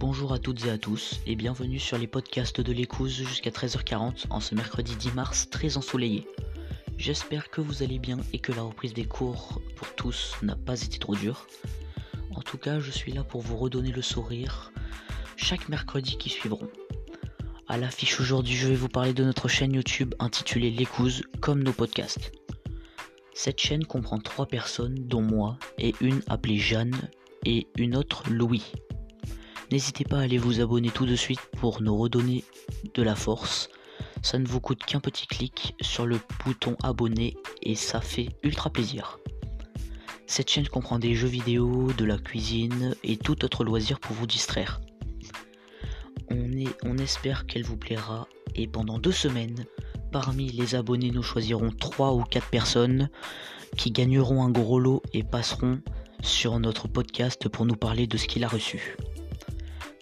Bonjour à toutes et à tous et bienvenue sur les podcasts de l'écouse jusqu'à 13h40 en ce mercredi 10 mars très ensoleillé. J'espère que vous allez bien et que la reprise des cours pour tous n'a pas été trop dure. En tout cas, je suis là pour vous redonner le sourire chaque mercredi qui suivront. À l'affiche aujourd'hui, je vais vous parler de notre chaîne YouTube intitulée L'écouse comme nos podcasts. Cette chaîne comprend trois personnes dont moi et une appelée Jeanne et une autre Louis. N'hésitez pas à aller vous abonner tout de suite pour nous redonner de la force. Ça ne vous coûte qu'un petit clic sur le bouton abonner et ça fait ultra plaisir. Cette chaîne comprend des jeux vidéo, de la cuisine et tout autre loisir pour vous distraire. On, espère qu'elle vous plaira et pendant deux semaines, parmi les abonnés, nous choisirons 3 ou 4 personnes qui gagneront un gros lot et passeront sur notre podcast pour nous parler de ce qu'il a reçu.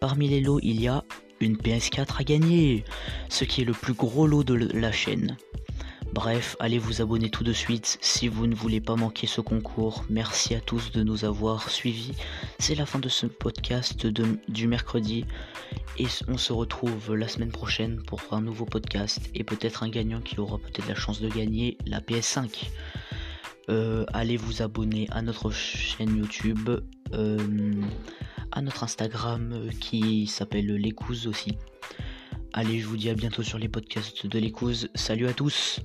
Parmi les lots, il y a une PS4 à gagner, ce qui est le plus gros lot de la chaîne. Bref, allez vous abonner tout de suite si vous ne voulez pas manquer ce concours. Merci à tous de nous avoir suivis. C'est la fin de ce podcast du mercredi et on se retrouve la semaine prochaine pour un nouveau podcast et peut-être un gagnant qui aura peut-être la chance de gagner la PS5. Euh, allez vous abonner à notre chaîne YouTube. Euh, notre Instagram euh, qui s'appelle l'écouse aussi. Allez, je vous dis à bientôt sur les podcasts de l'écouse. Salut à tous